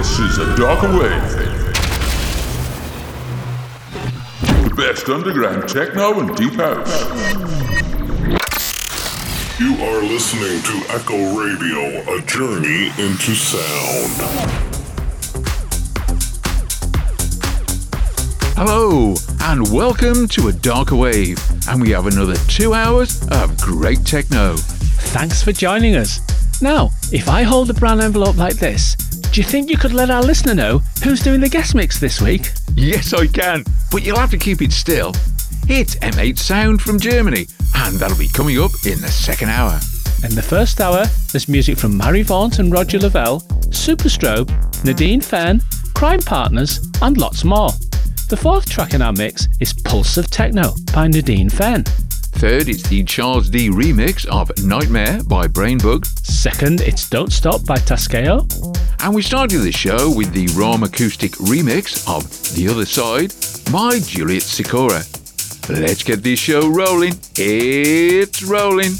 This is a darker wave. The best underground techno and deep house. You are listening to Echo Radio, a journey into sound. Hello, and welcome to A Darker Wave, and we have another two hours of great techno. Thanks for joining us. Now, if I hold the brown envelope like this, do you think you could let our listener know who's doing the guest mix this week? Yes, I can, but you'll have to keep it still. It's M8 Sound from Germany, and that'll be coming up in the second hour. In the first hour, there's music from Marie Vaunt and Roger Lavelle, Superstrobe, Nadine Fehn, Crime Partners, and lots more. The fourth track in our mix is Pulse of Techno by Nadine Fehn. Third, it's the Charles D remix of Nightmare by Brainbug. Second, it's Don't Stop by Tescao. And we started the show with the Raumakustik remix of The Other Side by Juliet Sikora. Let's get this show rolling. It's rolling.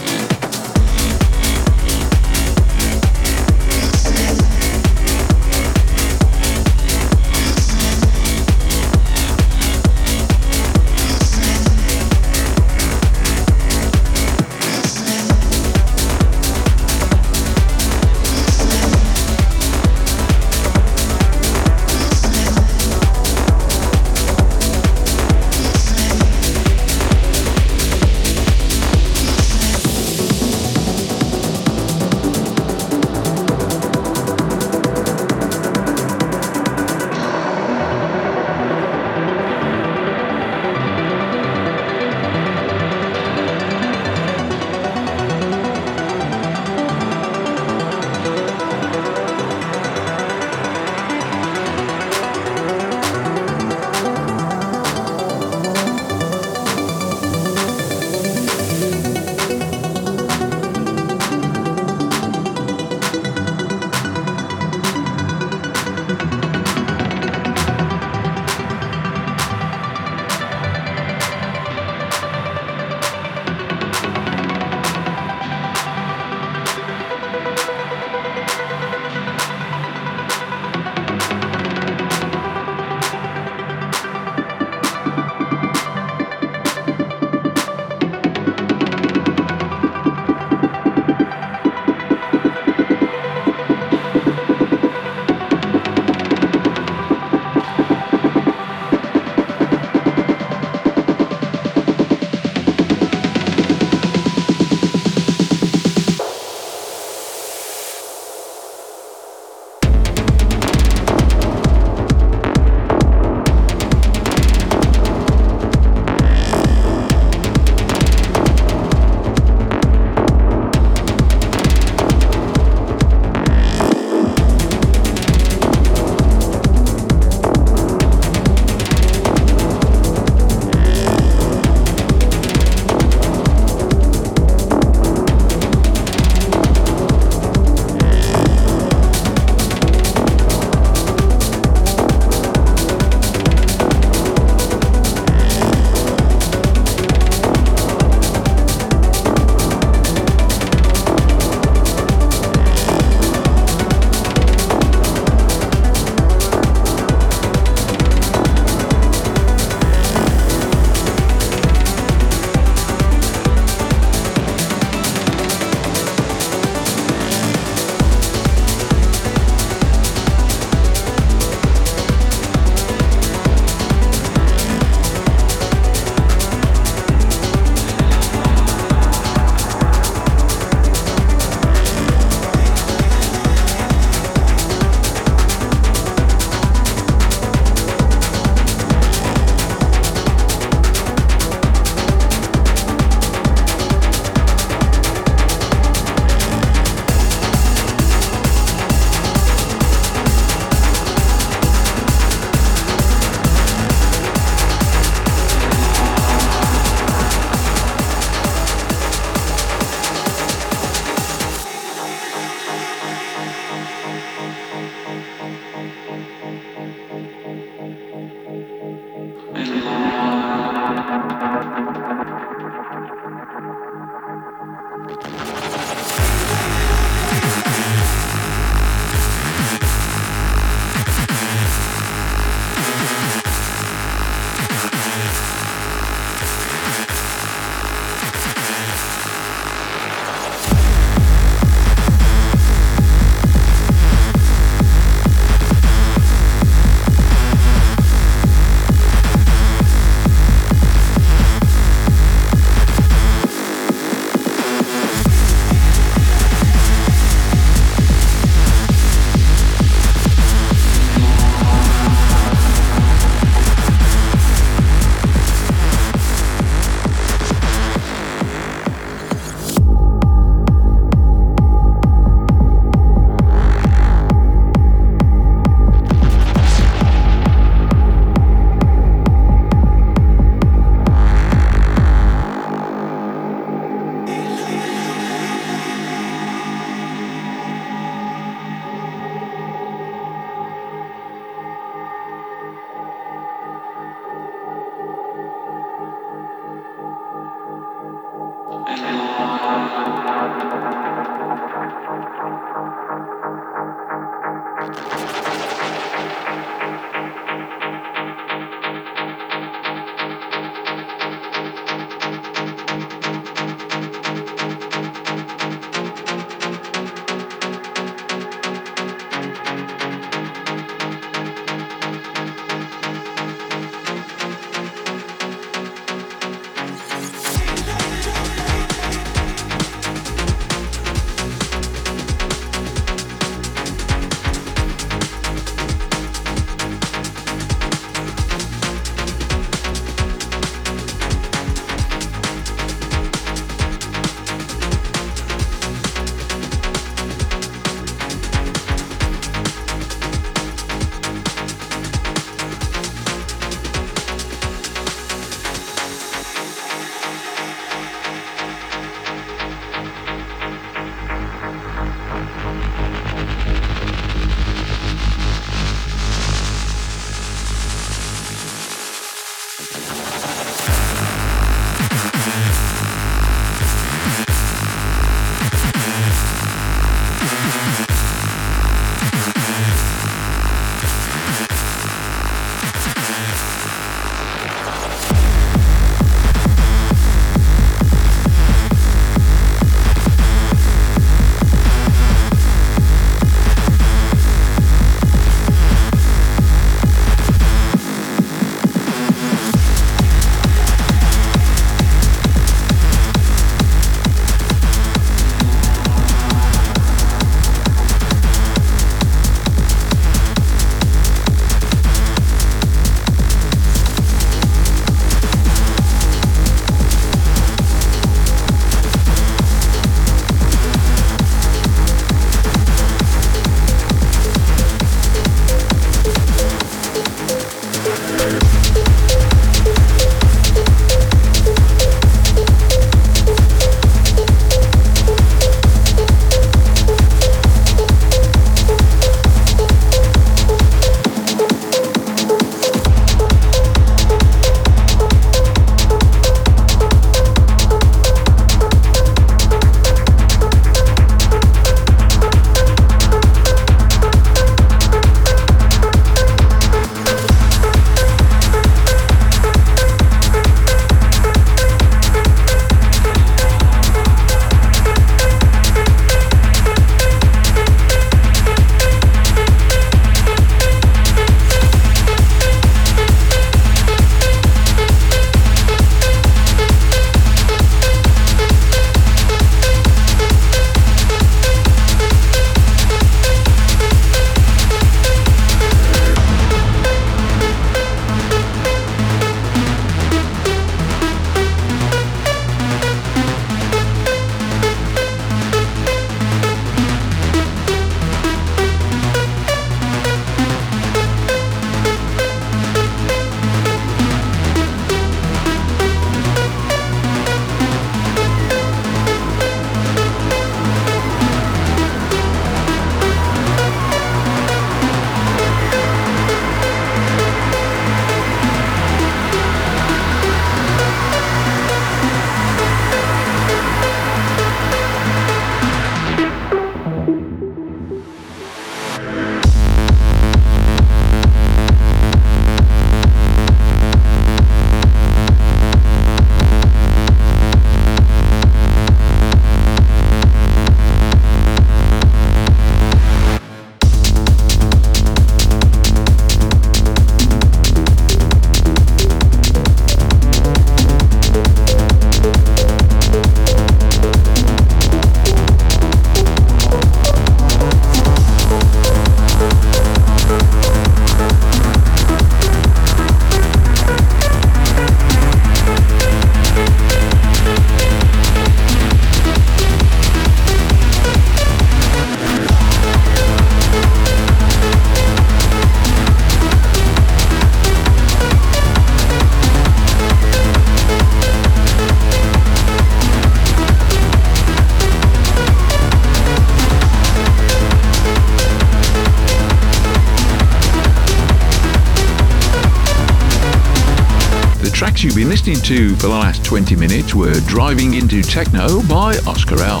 Listening to for the last 20 minutes were Driving Into Techno by Oscar L,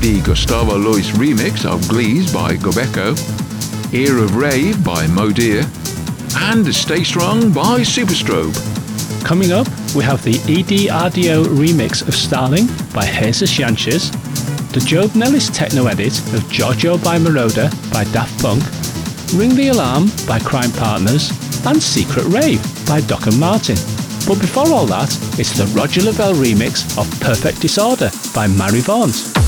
the Gustavo Lois remix of Glees by Gobeko, Ear of Rave by Modir, and Stay Strong by Superstrobe. Coming up, we have the EDRDO remix of Starling by Jesus Sanchez, the Job Nellis techno edit of Giorgio by Moroder by Daft Punk, Ring the Alarm by Crime Partners, and Secret Rave by Doc and Martin. But before all that, it's the Roger Lavelle remix of Perfect Disorder by Marie Vaunt.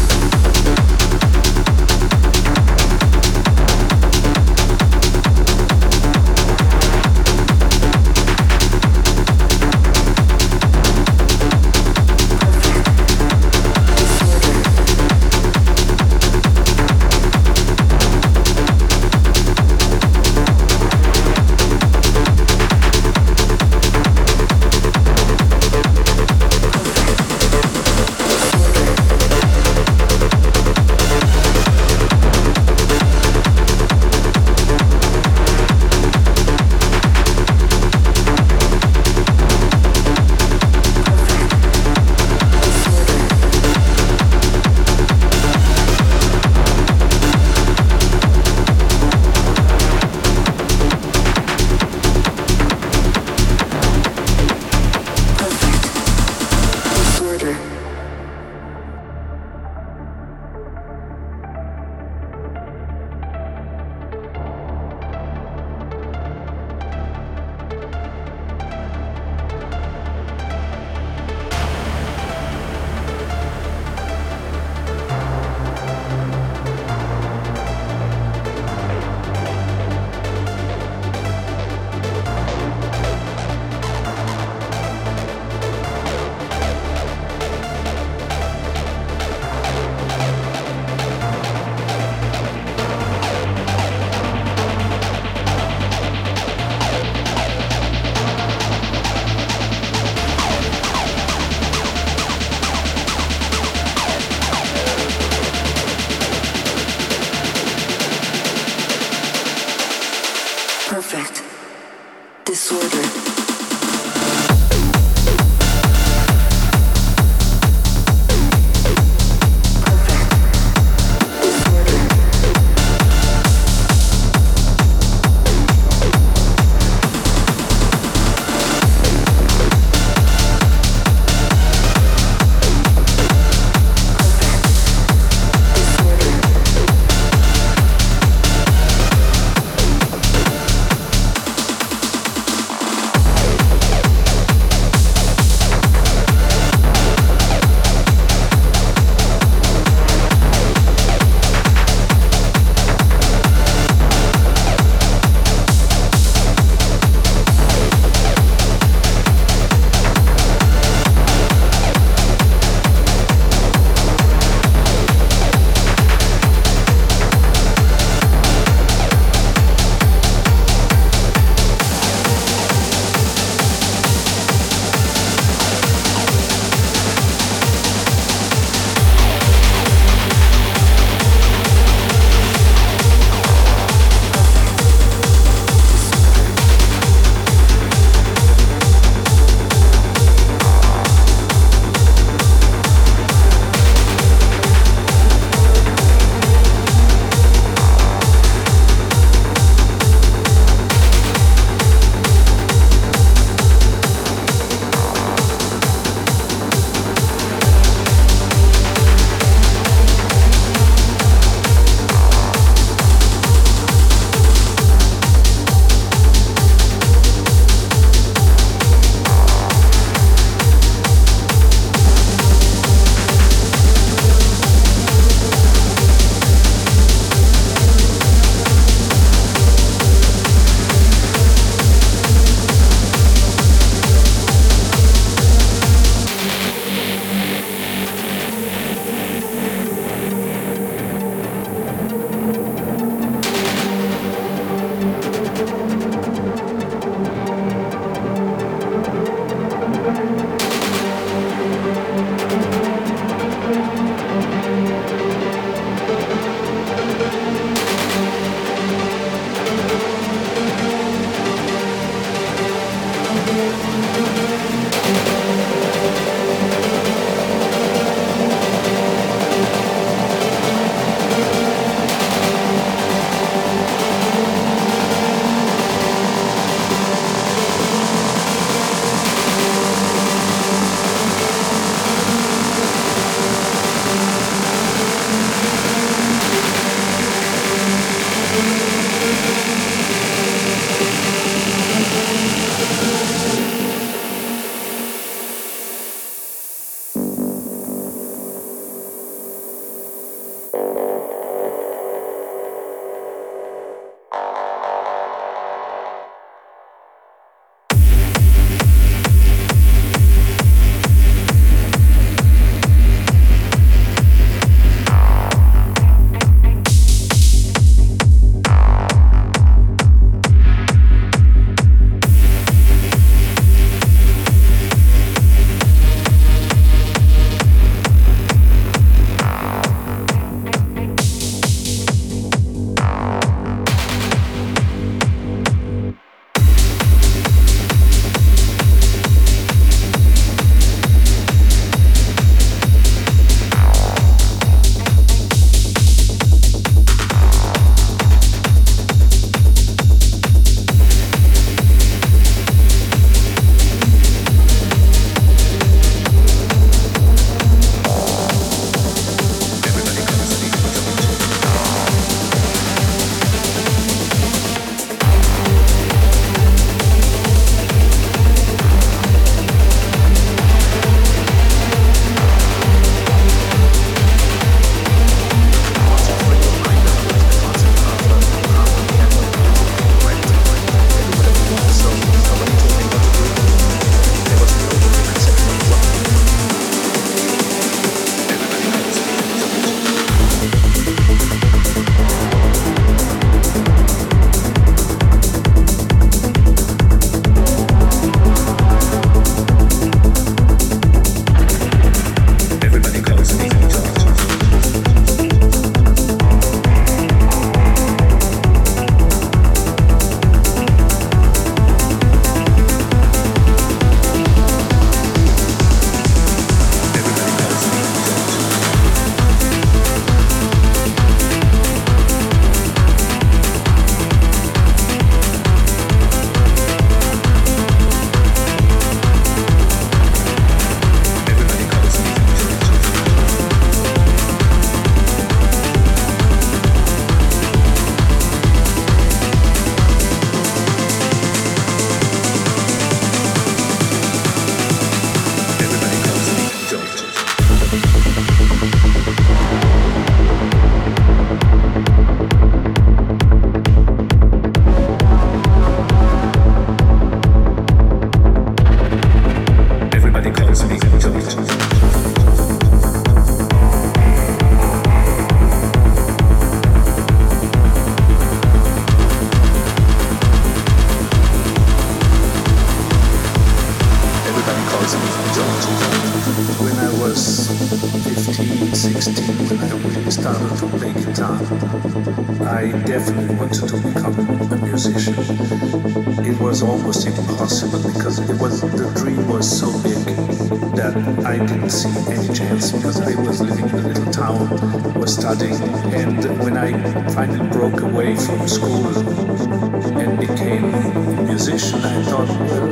Became a musician, I thought, well,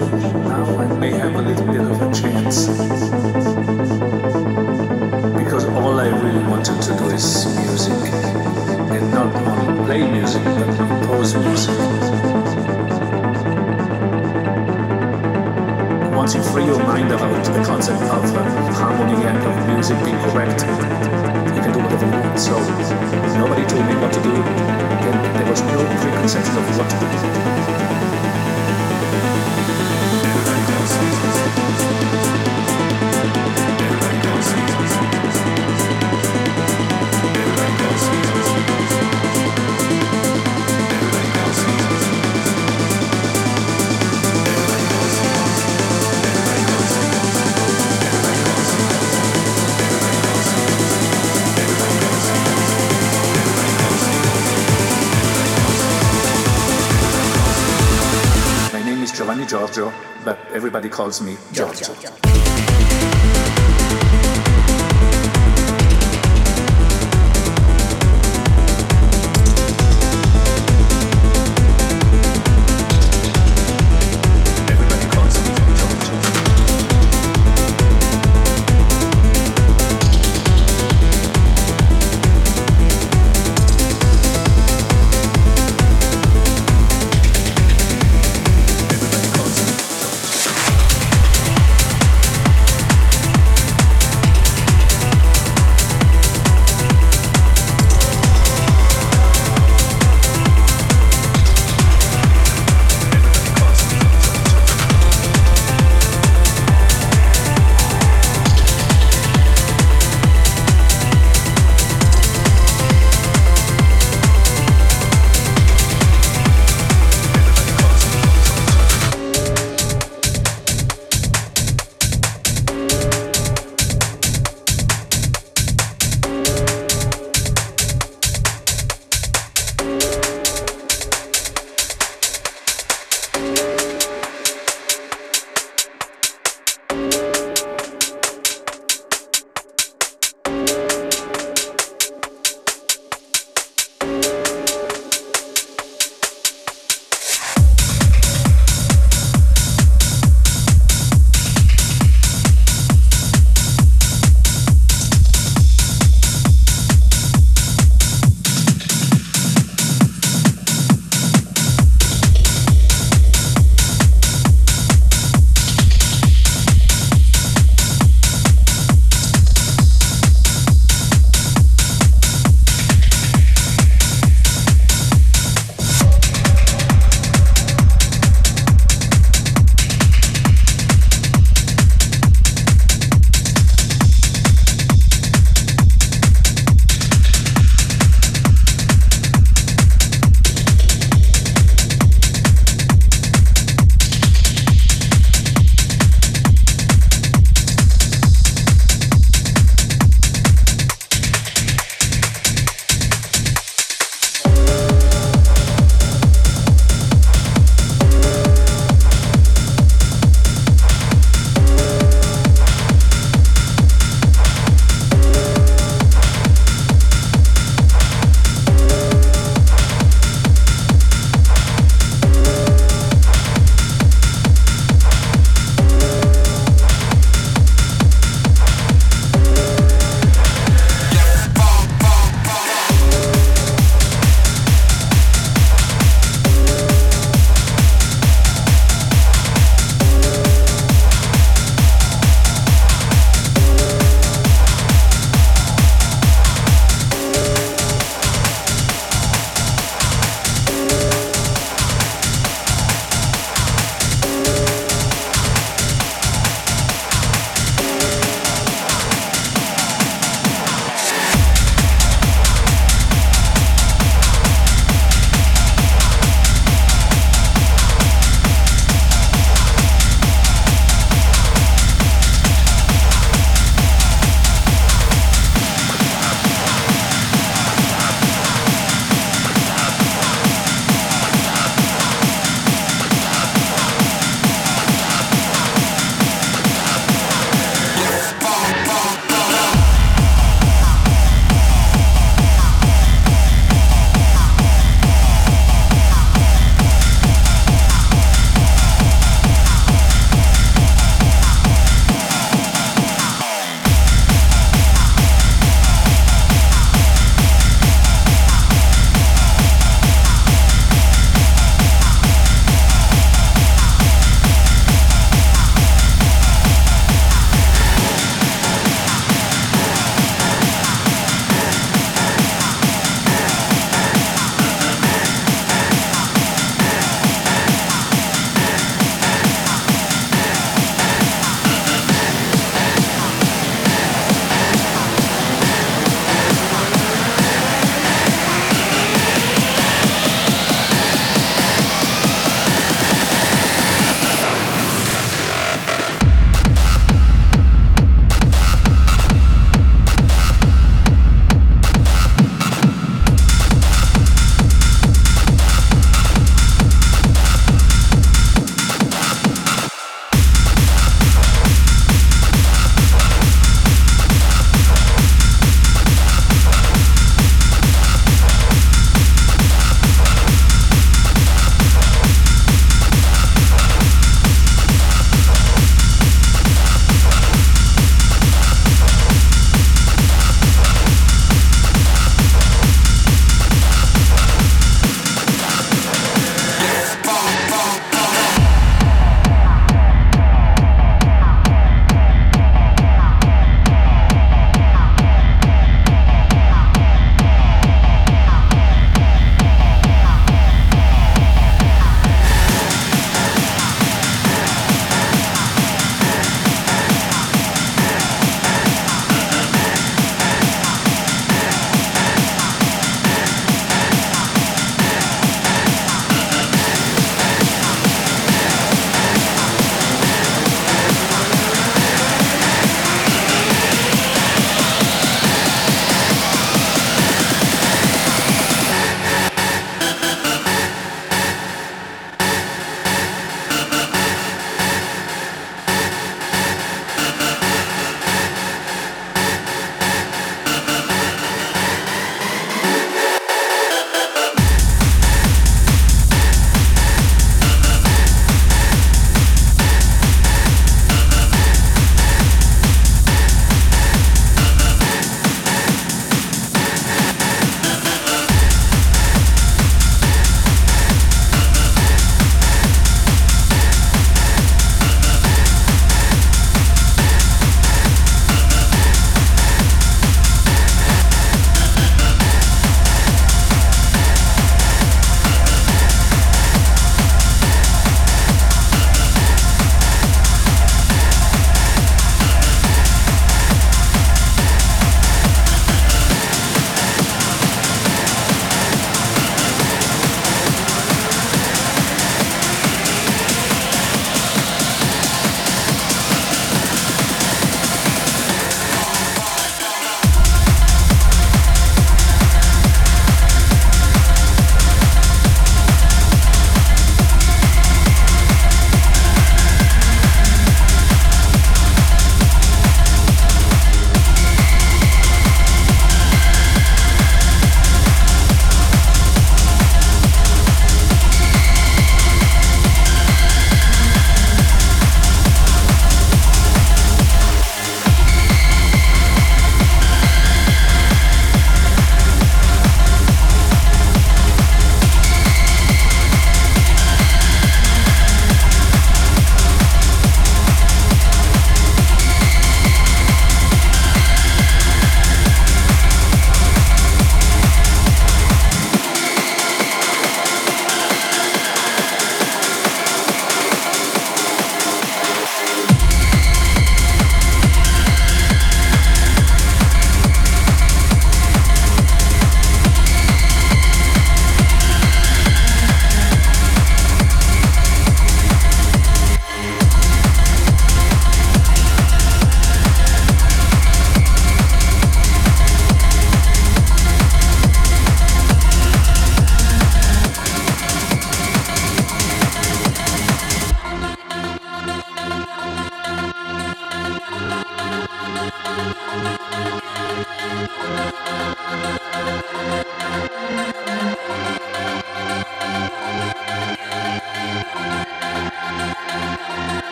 now I may have a little bit of a chance because all I really wanted to do is music and not only play music but compose music. Once you free your mind about the concept of uh, harmony and of music being correct, you can do whatever you want. So was of what to. Calls me Giorgio. Everybody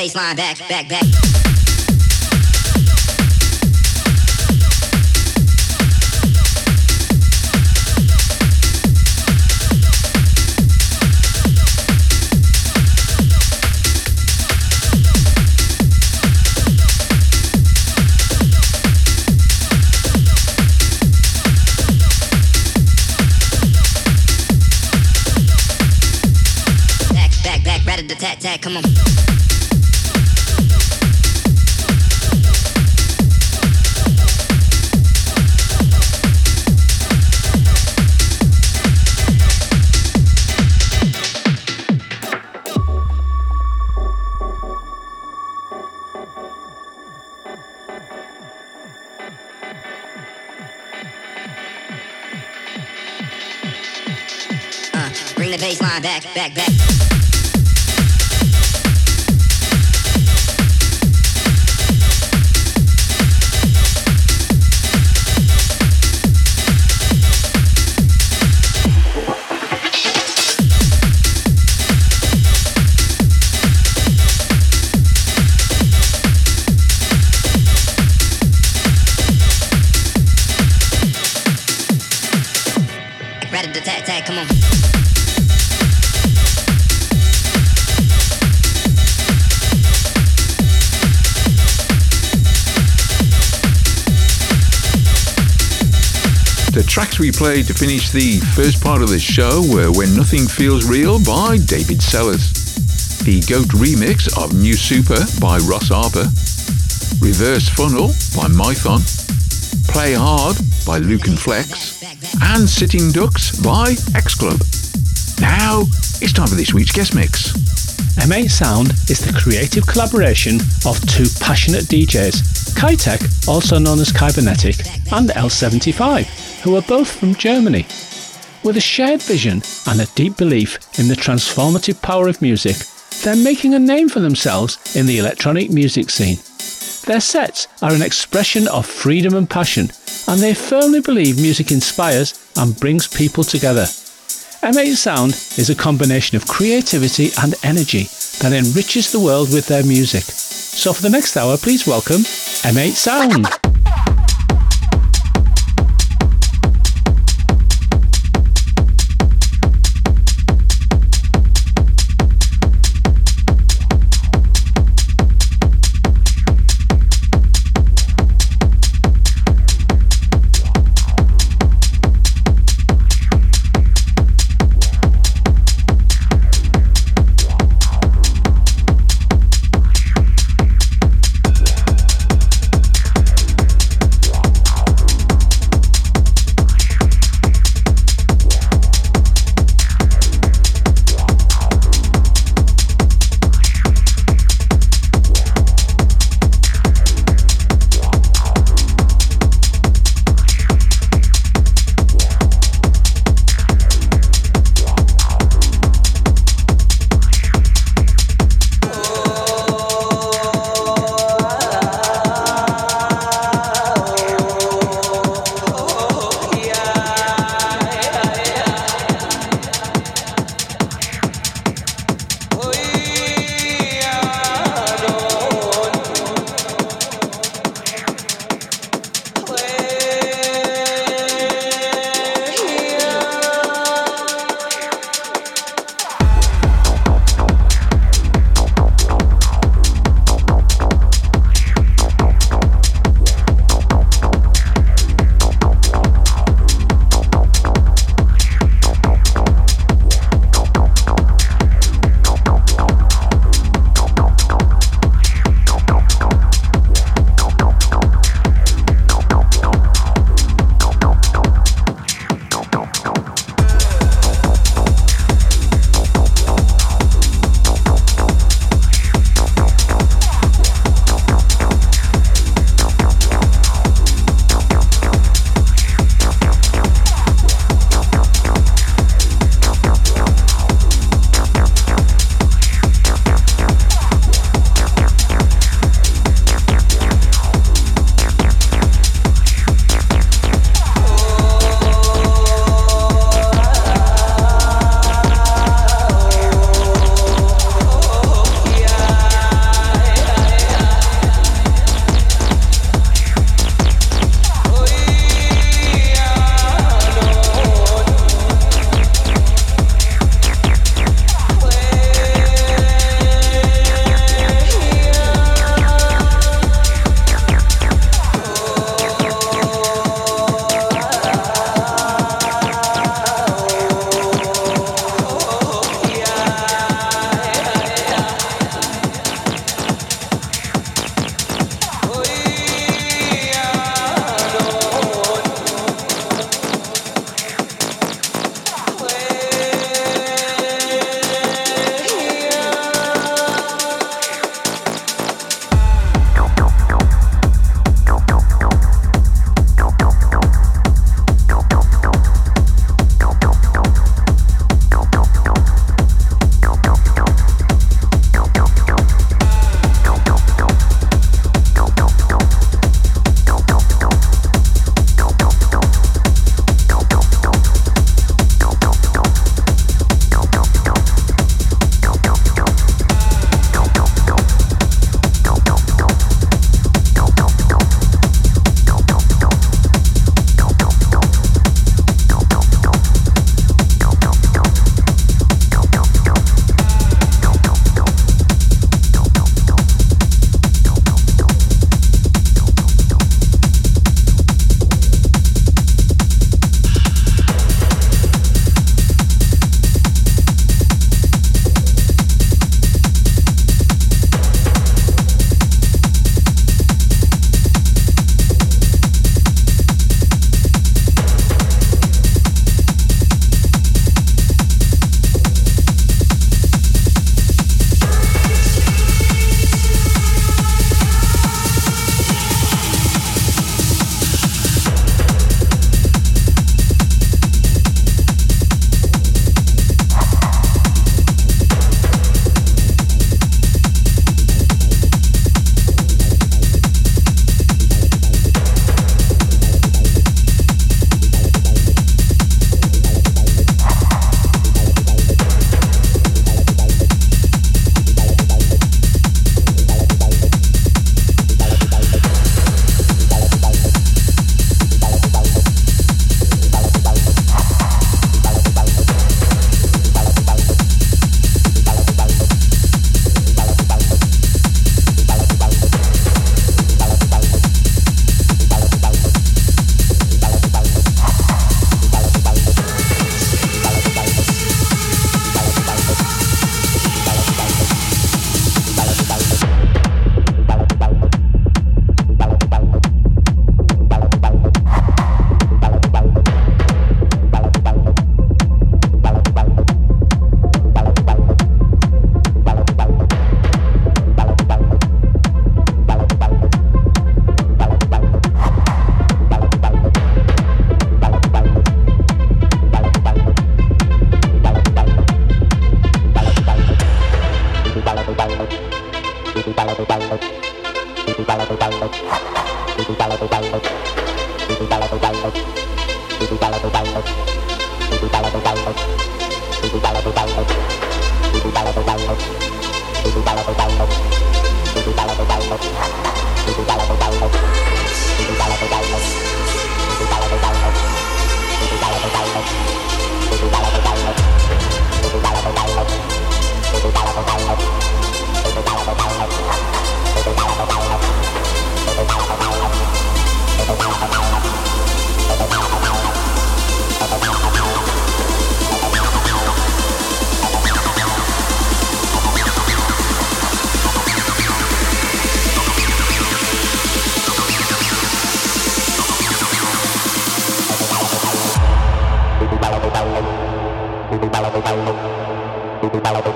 the bass line back, back, back. Played to finish the first part of the show were When Nothing Feels Real by David Sellers, the Goat remix of New Super by Ross Harper, Reverse Funnel by Mython, Play Hard by Luke and Flex, and Sitting Ducks by X Club. Now, it's time for this week's guest mix. M8 Sound is the creative collaboration of two passionate DJs, Kytec, also known as Kybanetic, and L75 who are both from Germany. With a shared vision and a deep belief in the transformative power of music, they're making a name for themselves in the electronic music scene. Their sets are an expression of freedom and passion, and they firmly believe music inspires and brings people together. M8 Sound is a combination of creativity and energy that enriches the world with their music. So for the next hour, please welcome M8 Sound.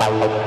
Bye.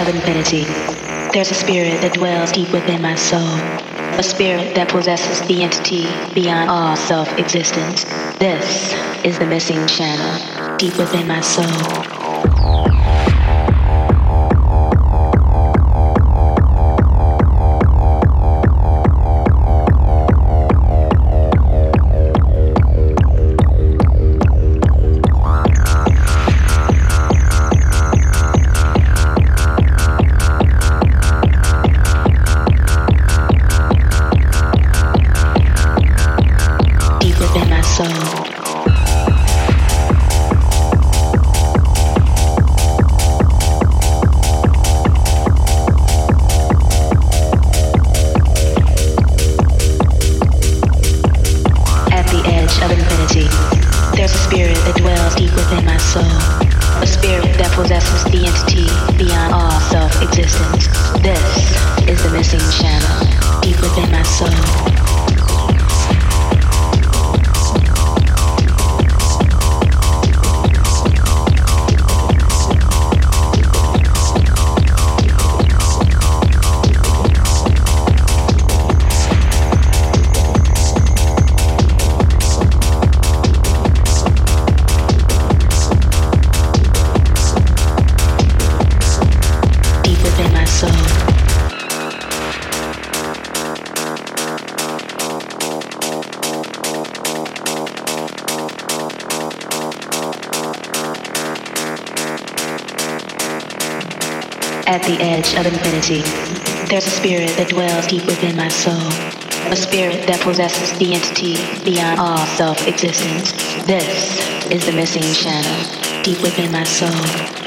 Of infinity, there's a spirit that dwells deep within my soul. A spirit that possesses the entity beyond all self existence. This is the missing channel deep within my soul. Deep within my soul. A spirit that possesses the entity beyond all self-existence. This is the missing channel deep within my soul.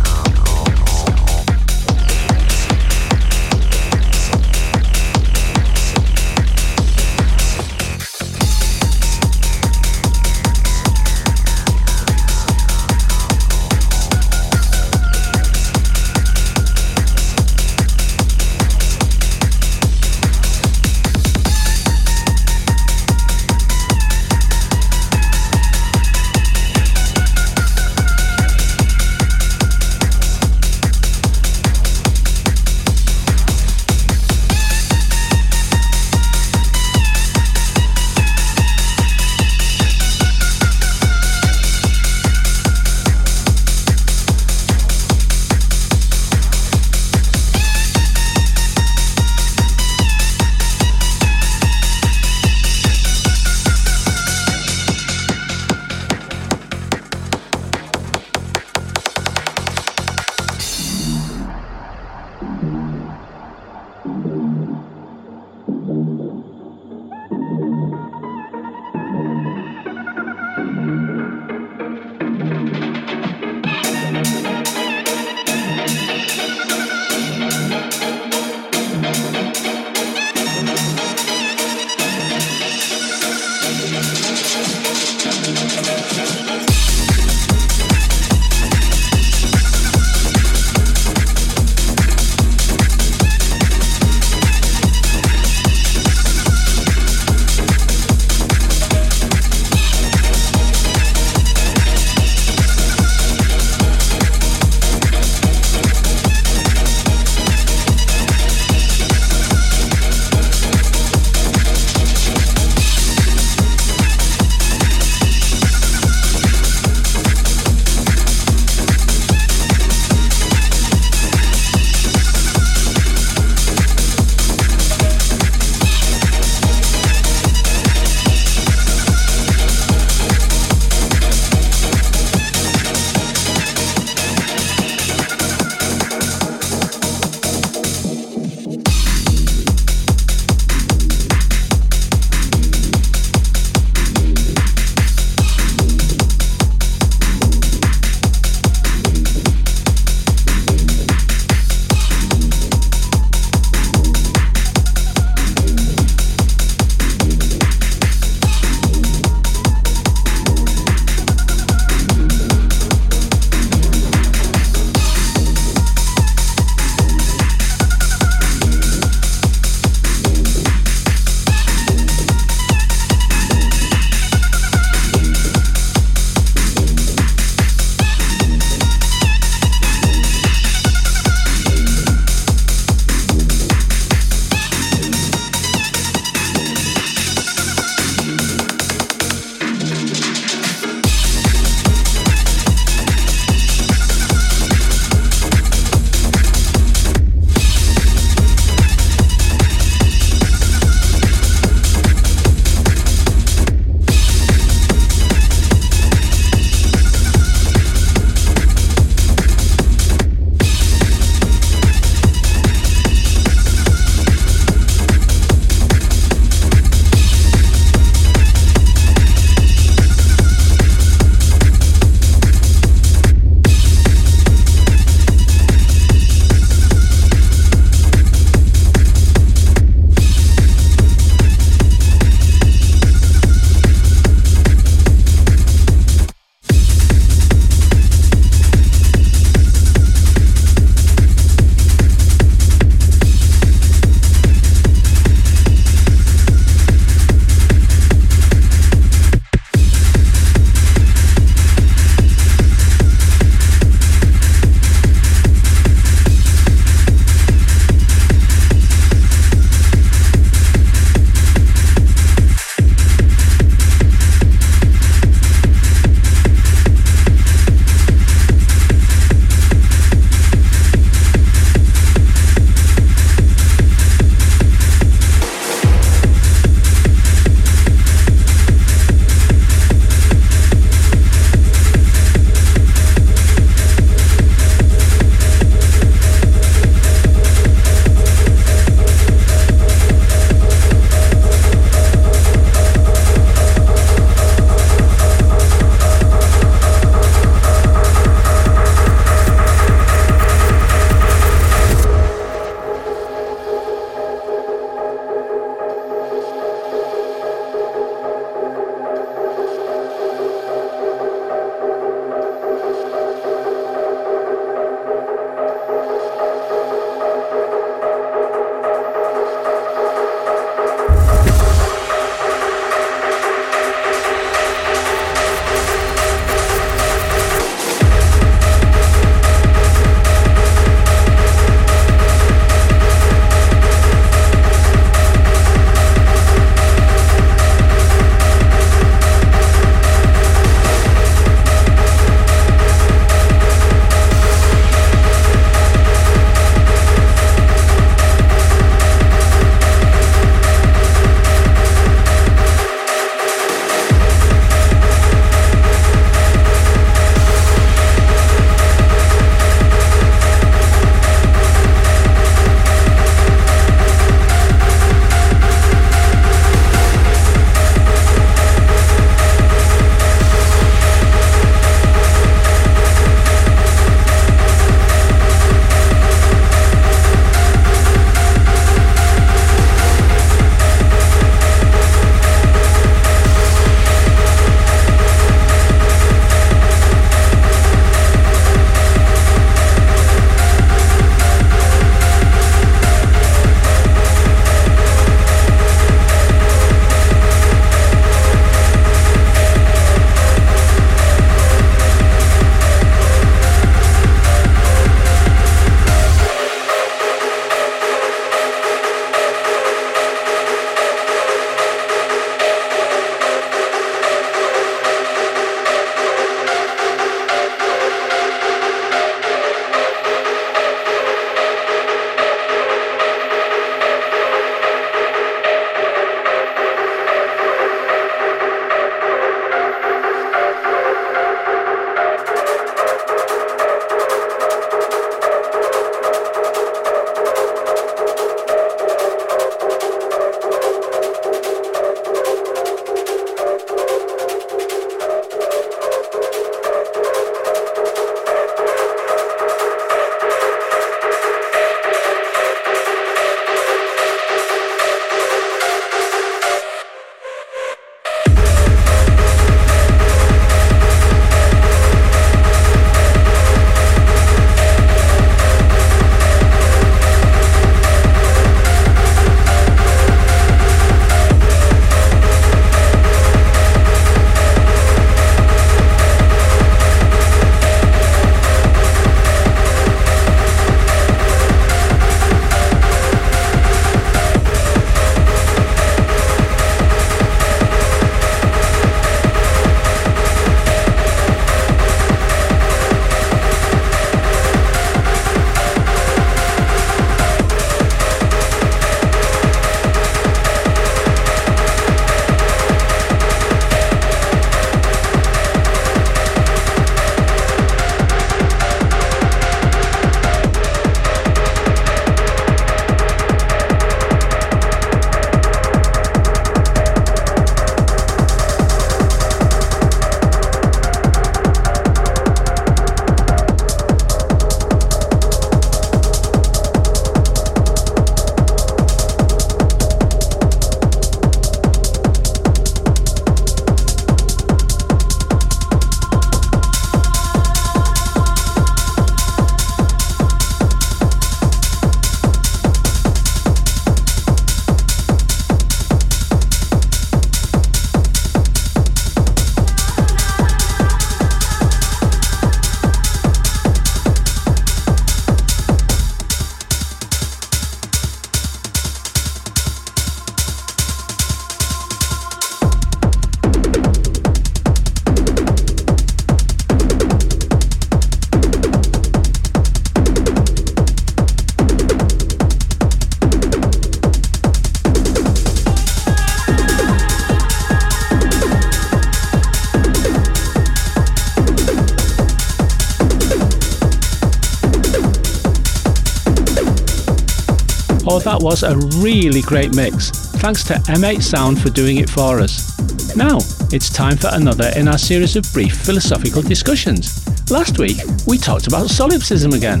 That was a really great mix. Thanks to M8 Sound for doing it for us. Now, it's time for another in our series of brief philosophical discussions. Last week, we talked about solipsism again.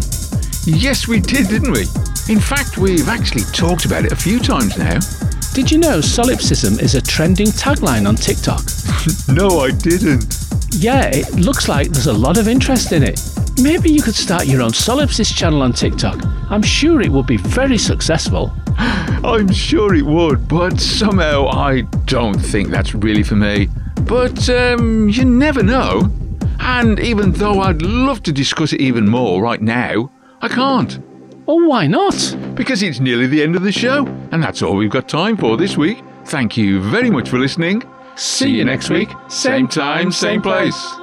Yes, we did, didn't we? In fact, we've actually talked about it a few times now. Did you know solipsism is a trending tagline on TikTok? no, I didn't. Yeah, it looks like there's a lot of interest in it. Maybe you could start your own solipsis channel on TikTok. I'm sure it would be very successful. I'm sure it would, but somehow I don't think that's really for me. But um, you never know. And even though I'd love to discuss it even more right now, I can't. Oh, why not? Because it's nearly the end of the show, and that's all we've got time for this week. Thank you very much for listening. See you next week, same time, same place.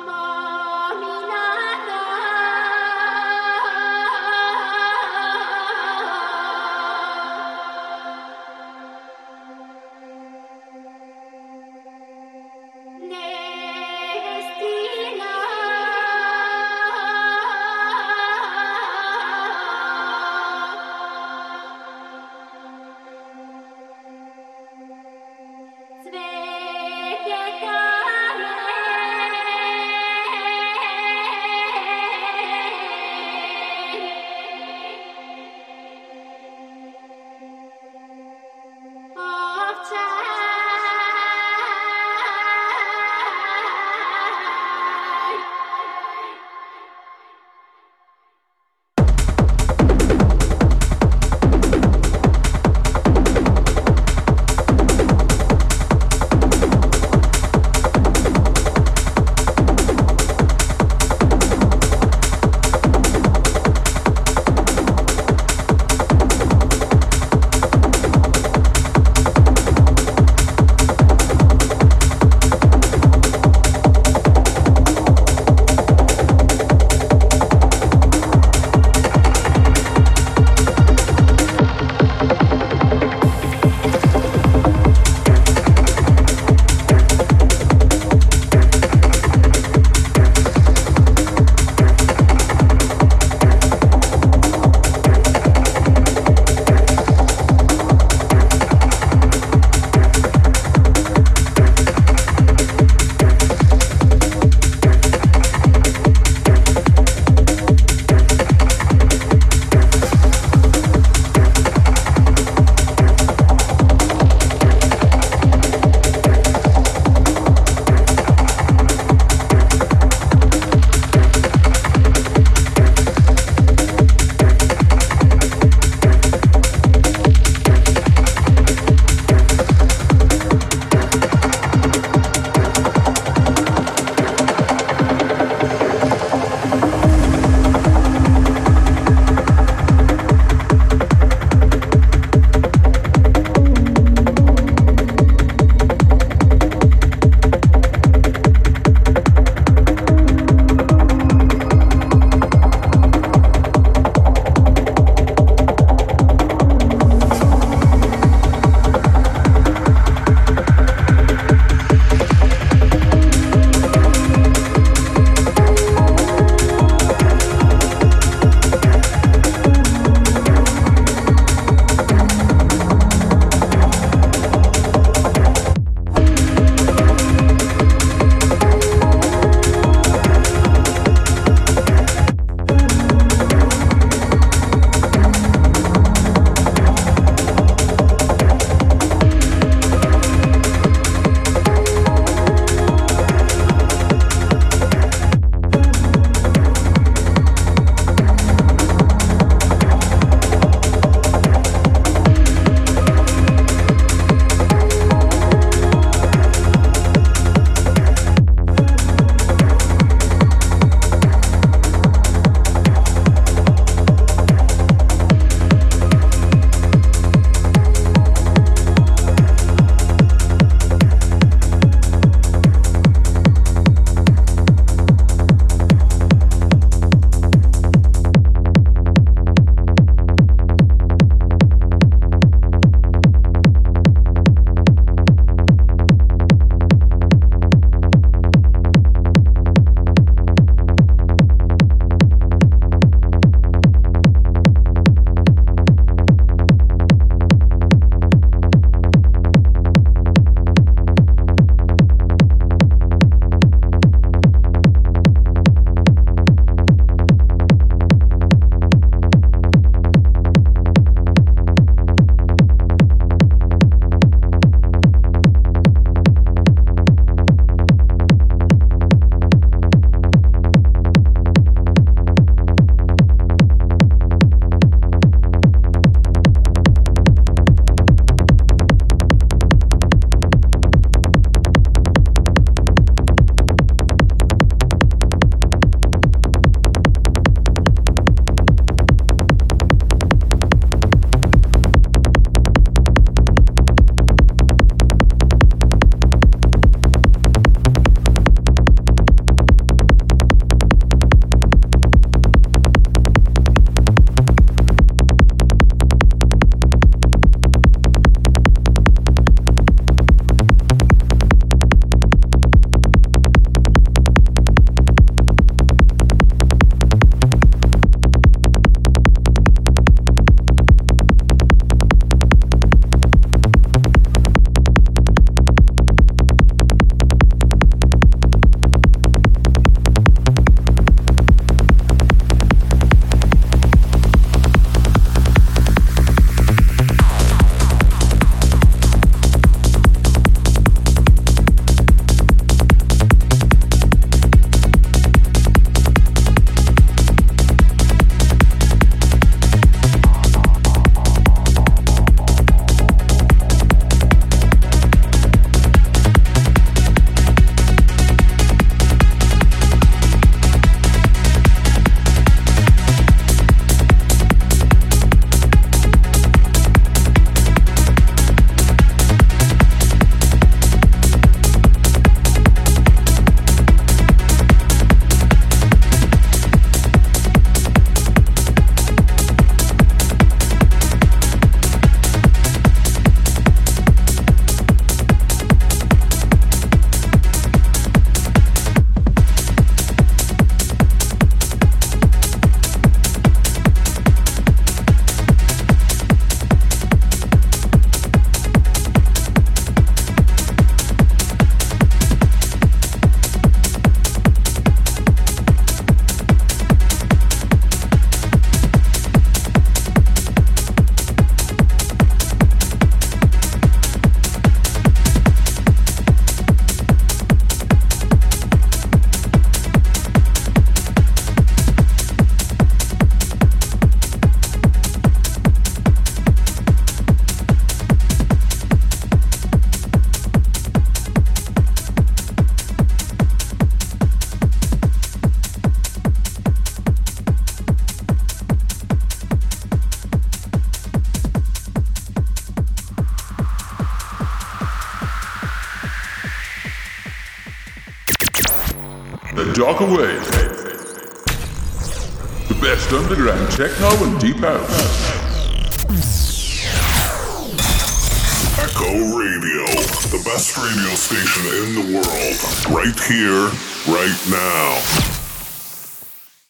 Techno